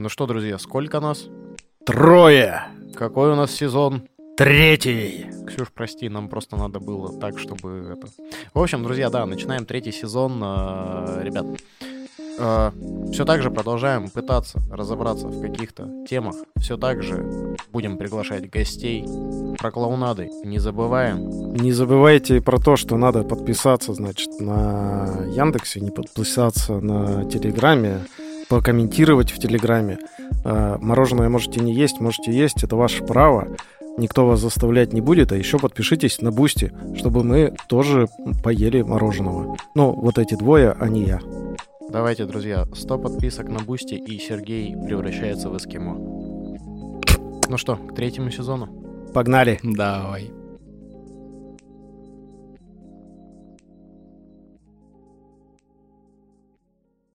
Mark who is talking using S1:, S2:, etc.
S1: Ну что, друзья, сколько нас?
S2: Трое.
S1: Какой у нас сезон?
S2: Третий.
S1: Ксюш, прости, нам просто надо было так, чтобы это... В общем, друзья, да, начинаем третий сезон. Э, Ребят, все так же продолжаем пытаться разобраться в каких-то темах. Все так же будем приглашать гостей. Про клоунады не забываем.
S2: Не забывайте про то, что надо подписаться, значит, на Яндексе, не подписаться на Телеграме, покомментировать в Телеграме. Э, Мороженое можете не есть, можете есть, это ваше право. Никто вас заставлять не будет, а еще подпишитесь на Бусти, чтобы мы тоже поели мороженого. Ну, вот эти двое, а не я.
S1: Давайте, друзья, 100 подписок на Бусти, и Сергей превращается в эскимо. Ну что, к третьему сезону?
S2: Погнали!
S3: Давай.